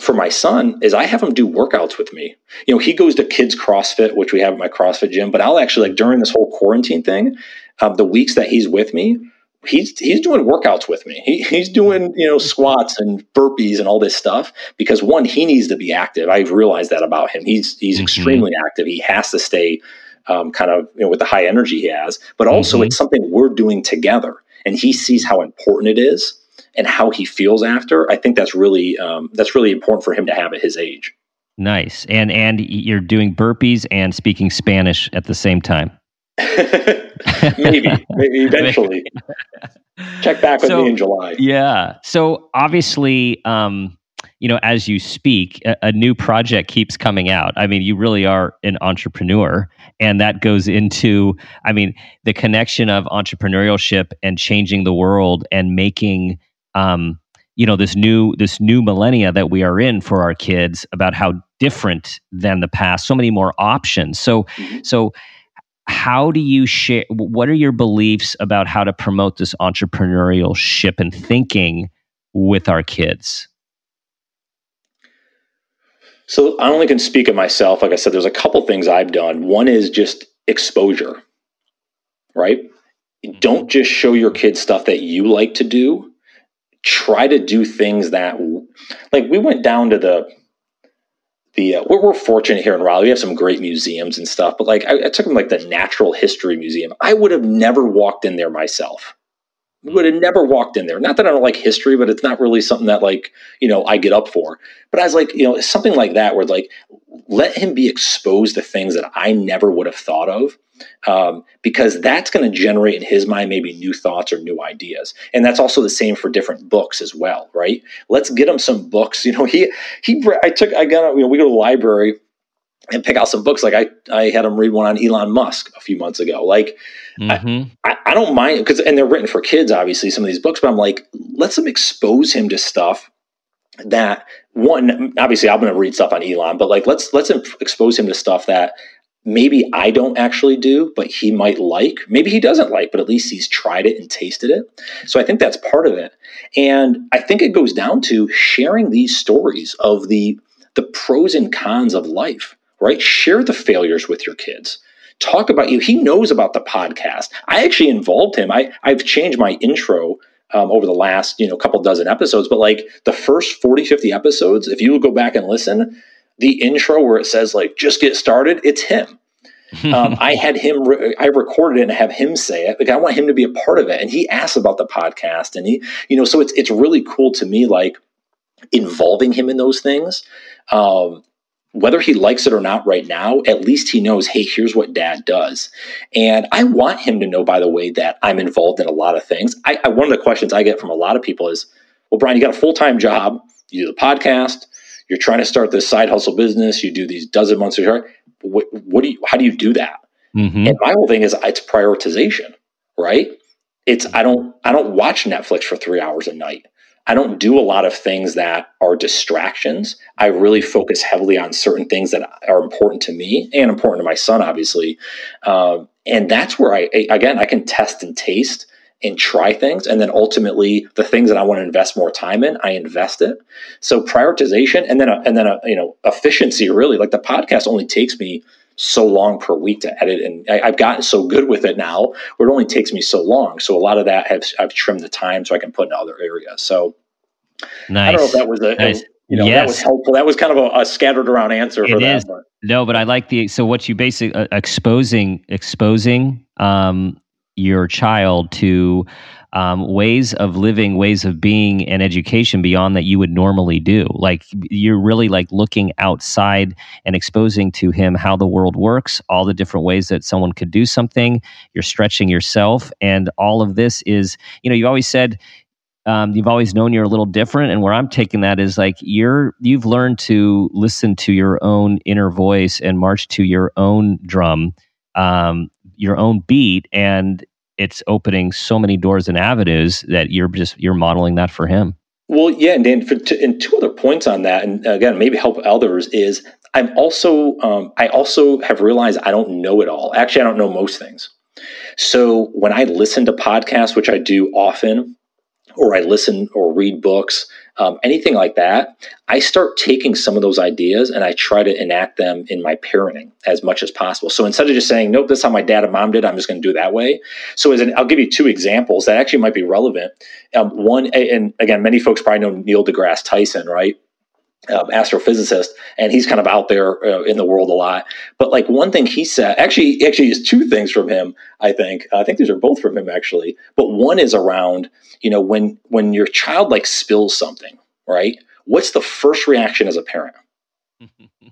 for my son is I have him do workouts with me. You know, he goes to kids CrossFit, which we have at my CrossFit gym, but I'll actually like during this whole quarantine thing, uh, the weeks that he's with me, he's he's doing workouts with me. He, he's doing you know squats and burpees and all this stuff because one he needs to be active. I've realized that about him. He's he's mm-hmm. extremely active. He has to stay um, kind of you know with the high energy he has, but also mm-hmm. it's something we're doing together, and he sees how important it is and how he feels after, I think that's really um, that's really important for him to have at his age. Nice, and and you're doing burpees and speaking Spanish at the same time. maybe, maybe eventually. Check back with so, me in July. Yeah. So obviously, um, you know, as you speak, a, a, new project keeps coming out. I mean, you really are an entrepreneur, and that goes into, I mean, the connection of entrepreneurship and changing the world and making, um, you know, this new this new millennia that we are in for our kids about how different than the past. So many more options. So, mm-hmm. so how do you share what are your beliefs about how to promote this entrepreneurial ship and thinking with our kids so i only can speak of myself like i said there's a couple things i've done one is just exposure right mm-hmm. don't just show your kids stuff that you like to do try to do things that like we went down to the the uh, we're, we're, fortunate here in Raleigh. We have some great museums and stuff, but like I, I took them like the Natural History Museum. I would have never walked in there myself. Would have never walked in there. Not that I don't like history, but it's not really something that like you know I get up for. But I was like, you know, something like that where like let him be exposed to things that I never would have thought of um, because that's going to generate in his mind maybe new thoughts or new ideas and that's also the same for different books as well right let's get him some books you know he he i took i got you know we go to the library and pick out some books like i i had him read one on elon musk a few months ago like mm-hmm. I, I don't mind because and they're written for kids obviously some of these books but i'm like let's them expose him to stuff that one obviously i'm going to read stuff on elon but like let's let's expose him to stuff that maybe I don't actually do, but he might like. Maybe he doesn't like, but at least he's tried it and tasted it. So I think that's part of it. And I think it goes down to sharing these stories of the the pros and cons of life, right? Share the failures with your kids. Talk about you. He knows about the podcast. I actually involved him. I, I've changed my intro um, over the last, you know, couple dozen episodes, but like the first 40, 50 episodes, if you go back and listen, the intro where it says like just get started it's him. Um, i had him re- i recorded it and have him say it. Like i want him to be a part of it. And he asked about the podcast and he you know so it's it's really cool to me like involving him in those things. Um, whether he likes it or not right now, at least he knows, hey, here's what dad does. And I want him to know, by the way, that I'm involved in a lot of things. I, I, one of the questions I get from a lot of people is, well, Brian, you got a full time job, you do the podcast, you're trying to start this side hustle business. You do these dozen months of work. What, what do you? How do you do that? Mm-hmm. And my whole thing is it's prioritization, right? It's I don't I don't watch Netflix for three hours a night. I don't do a lot of things that are distractions. I really focus heavily on certain things that are important to me and important to my son, obviously. Um, and that's where I again I can test and taste and try things. And then ultimately, the things that I want to invest more time in, I invest it. So prioritization, and then a, and then a, you know efficiency. Really, like the podcast only takes me so long per week to edit, and I, have gotten so good with it now where it only takes me so long. So a lot of that have I've trimmed the time so I can put in other areas. So nice. I don't know if that was a, nice. you know, yes. that was helpful. That was kind of a, a scattered around answer it for is. that. But. No, but I like the so what you basically uh, exposing exposing um, your child to um, ways of living, ways of being, and education beyond that you would normally do. Like you're really like looking outside and exposing to him how the world works, all the different ways that someone could do something. You're stretching yourself, and all of this is, you know, you always said. Um, you've always known you're a little different, and where I'm taking that is like you're you've learned to listen to your own inner voice and march to your own drum um, your own beat and it's opening so many doors and avenues that you're just you're modeling that for him. Well yeah and dan for and two other points on that and again maybe help others is i'm also um, i also have realized i don't know it all. Actually i don't know most things. So when i listen to podcasts which i do often or i listen or read books um, anything like that, I start taking some of those ideas and I try to enact them in my parenting as much as possible. So instead of just saying, nope, this is how my dad and mom did, I'm just going to do that way. So as an, I'll give you two examples that actually might be relevant. Um, one, and again, many folks probably know Neil deGrasse Tyson, right? Um, astrophysicist, and he's kind of out there uh, in the world a lot. But like one thing he said, actually, actually, is two things from him. I think. I think these are both from him actually. But one is around you know when when your child like spills something, right? What's the first reaction as a parent?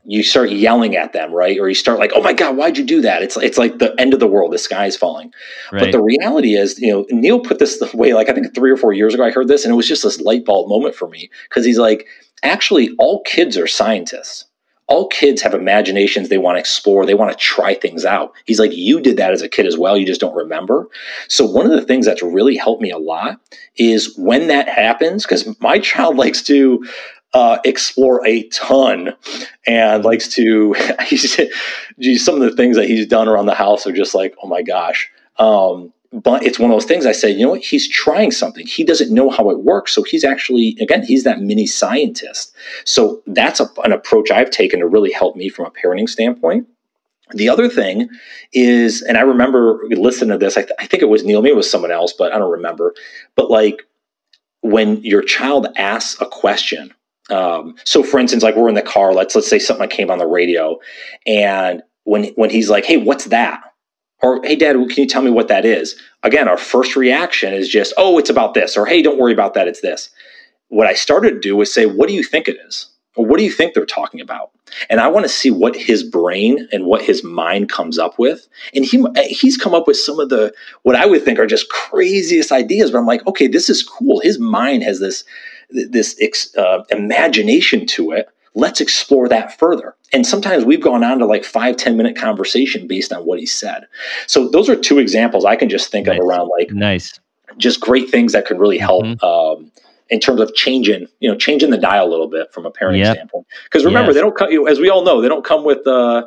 You start yelling at them, right? Or you start like, "Oh my god, why'd you do that?" It's it's like the end of the world. The sky is falling. Right. But the reality is, you know, Neil put this the way like I think three or four years ago I heard this, and it was just this light bulb moment for me because he's like, actually, all kids are scientists. All kids have imaginations they want to explore, they want to try things out. He's like, You did that as a kid as well, you just don't remember. So, one of the things that's really helped me a lot is when that happens, because my child likes to uh, explore a ton and likes to, geez, some of the things that he's done around the house are just like, oh my gosh. Um, but it's one of those things I say, you know what? He's trying something. He doesn't know how it works. So he's actually, again, he's that mini scientist. So that's a, an approach I've taken to really help me from a parenting standpoint. The other thing is, and I remember listening to this, I, th- I think it was Neil, maybe it was someone else, but I don't remember. But like when your child asks a question, um, so for instance, like we're in the car, let's let's say something came on the radio, and when when he's like, "Hey, what's that?" or "Hey, Dad, can you tell me what that is?" Again, our first reaction is just, "Oh, it's about this," or "Hey, don't worry about that, it's this." What I started to do was say, "What do you think it is?" or "What do you think they're talking about?" And I want to see what his brain and what his mind comes up with. And he he's come up with some of the what I would think are just craziest ideas. But I'm like, okay, this is cool. His mind has this this uh, imagination to it let's explore that further and sometimes we've gone on to like five ten minute conversation based on what he said so those are two examples i can just think nice. of around like nice just great things that could really help mm-hmm. um, in terms of changing you know changing the dial a little bit from a parenting yep. standpoint because remember yes. they don't come you know, as we all know they don't come with uh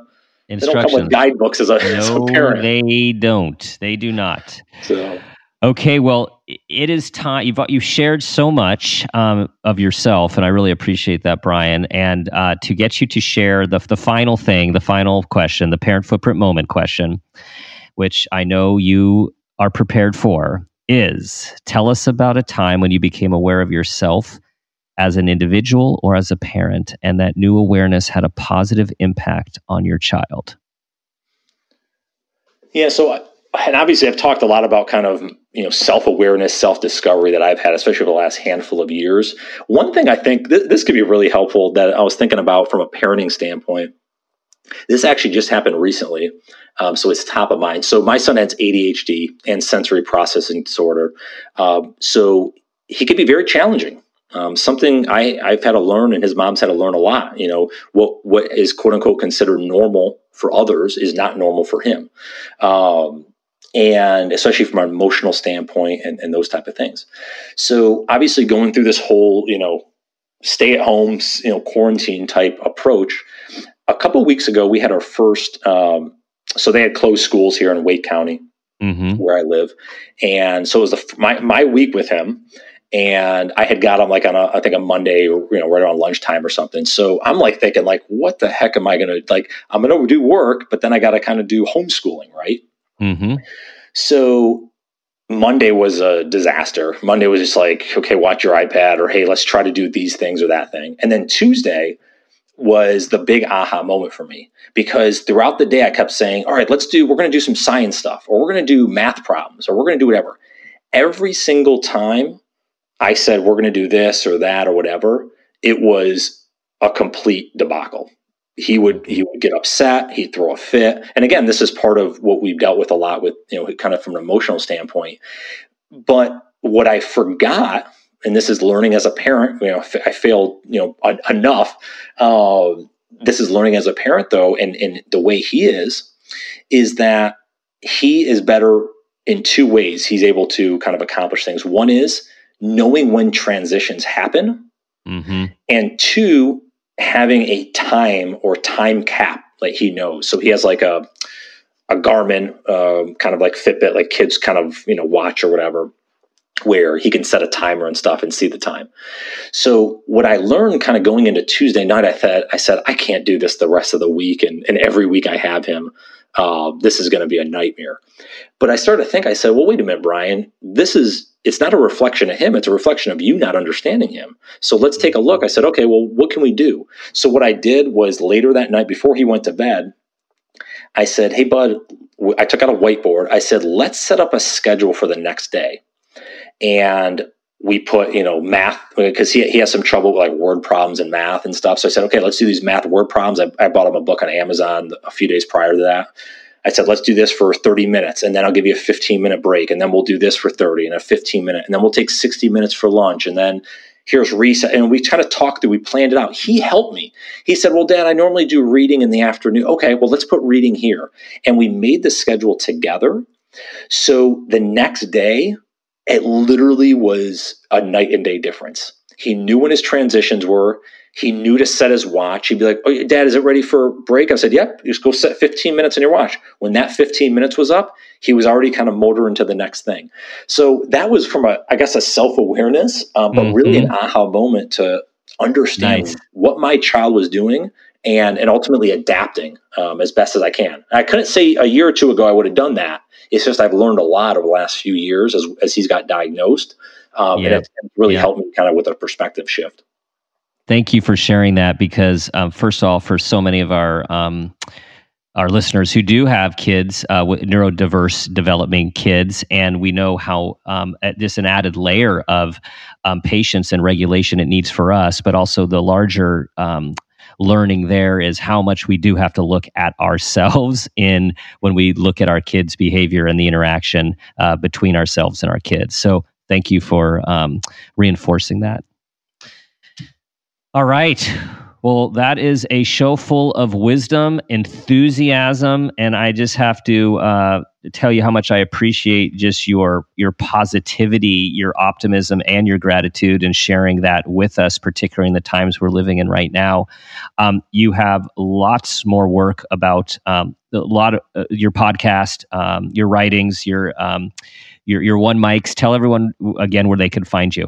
they don't come with guidebooks as a, no, as a parent they don't they do not so Okay, well, it is time. You've you shared so much um, of yourself, and I really appreciate that, Brian. And uh, to get you to share the the final thing, the final question, the parent footprint moment question, which I know you are prepared for, is tell us about a time when you became aware of yourself as an individual or as a parent, and that new awareness had a positive impact on your child. Yeah, so and obviously I've talked a lot about kind of you know self-awareness self-discovery that I've had especially over the last handful of years one thing I think th- this could be really helpful that I was thinking about from a parenting standpoint this actually just happened recently um, so it's top of mind so my son has ADHD and sensory processing disorder um, so he could be very challenging um, something I, I've had to learn and his mom's had to learn a lot. You know, what what is quote unquote considered normal for others is not normal for him. Um, and especially from an emotional standpoint and, and those type of things. So obviously going through this whole, you know, stay at home, you know, quarantine type approach. A couple weeks ago, we had our first. Um, so they had closed schools here in Wake County, mm-hmm. where I live, and so it was the, my my week with him. And I had got him like on a, I think a Monday, you know, right around lunchtime or something. So I'm like thinking, like, what the heck am I going to like? I'm going to do work, but then I got to kind of do homeschooling, right? Mm-hmm. So Monday was a disaster. Monday was just like, okay, watch your iPad, or hey, let's try to do these things or that thing. And then Tuesday was the big aha moment for me because throughout the day I kept saying, all right, let's do, we're going to do some science stuff, or we're going to do math problems, or we're going to do whatever. Every single time I said, we're going to do this or that or whatever, it was a complete debacle he would he would get upset he'd throw a fit. And again this is part of what we've dealt with a lot with you know kind of from an emotional standpoint. But what i forgot and this is learning as a parent you know i failed you know enough uh, this is learning as a parent though and, and the way he is is that he is better in two ways. He's able to kind of accomplish things. One is knowing when transitions happen mm-hmm. and two having a time or time cap like he knows. So he has like a a Garmin, uh, kind of like Fitbit, like kids kind of you know watch or whatever, where he can set a timer and stuff and see the time. So what I learned kind of going into Tuesday night, I thought I said I can't do this the rest of the week, and and every week I have him. Uh, this is going to be a nightmare. But I started to think. I said, well, wait a minute, Brian. This is it's not a reflection of him, it's a reflection of you not understanding him. So let's take a look. I said, okay, well, what can we do? So what I did was later that night before he went to bed, I said, hey, bud, I took out a whiteboard. I said, let's set up a schedule for the next day. And we put, you know, math uh, because he, he has some trouble with like word problems and math and stuff. So I said, okay, let's do these math word problems. I, I bought him a book on Amazon a few days prior to that. I said, let's do this for 30 minutes and then I'll give you a 15 minute break and then we'll do this for 30 and a 15 minute and then we'll take 60 minutes for lunch and then here's reset. And we kind of talked through, we planned it out. He helped me. He said, well, dad, I normally do reading in the afternoon. Okay, well, let's put reading here. And we made the schedule together. So the next day, it literally was a night and day difference. He knew when his transitions were. He knew to set his watch. He'd be like, "Oh, Dad, is it ready for break?" I said, "Yep. Just go set 15 minutes on your watch." When that 15 minutes was up, he was already kind of motoring to the next thing. So that was from a, I guess, a self awareness, um, but mm-hmm. really an aha moment to understand nice. what my child was doing and and ultimately adapting um, as best as I can. I couldn't say a year or two ago I would have done that. It's just I've learned a lot over the last few years as as he's got diagnosed, um, and it's really helped me kind of with a perspective shift. Thank you for sharing that because, um, first of all, for so many of our um, our listeners who do have kids, uh, neurodiverse developing kids, and we know how um, just an added layer of um, patience and regulation it needs for us, but also the larger um, learning there is how much we do have to look at ourselves in when we look at our kids' behavior and the interaction uh, between ourselves and our kids. So, thank you for um, reinforcing that. All right. Well, that is a show full of wisdom, enthusiasm, and I just have to uh, tell you how much I appreciate just your your positivity, your optimism, and your gratitude, and sharing that with us, particularly in the times we're living in right now. Um, you have lots more work about um, a lot of uh, your podcast, um, your writings, your um, your your one mics. Tell everyone again where they can find you.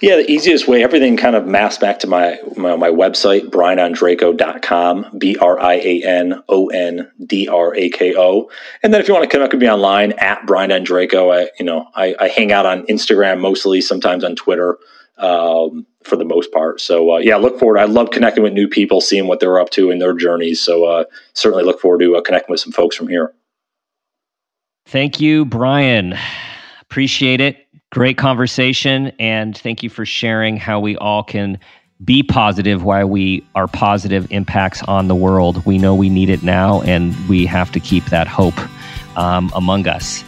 Yeah, the easiest way, everything kind of maps back to my my, my website, brianondrako.com, B R I A N O N D R A K O. And then if you want to connect with me online, at Brian Ondrako, I, you know, I, I hang out on Instagram mostly, sometimes on Twitter um, for the most part. So, uh, yeah, look forward. I love connecting with new people, seeing what they're up to in their journeys. So, uh, certainly look forward to uh, connecting with some folks from here. Thank you, Brian. Appreciate it. Great conversation. And thank you for sharing how we all can be positive while we are positive impacts on the world. We know we need it now, and we have to keep that hope um, among us.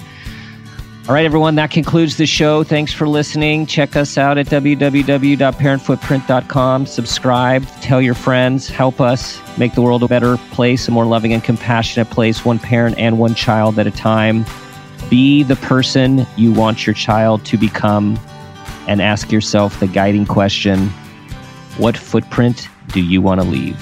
All right, everyone, that concludes the show. Thanks for listening. Check us out at www.parentfootprint.com. Subscribe, tell your friends, help us make the world a better place, a more loving and compassionate place, one parent and one child at a time. Be the person you want your child to become and ask yourself the guiding question what footprint do you want to leave?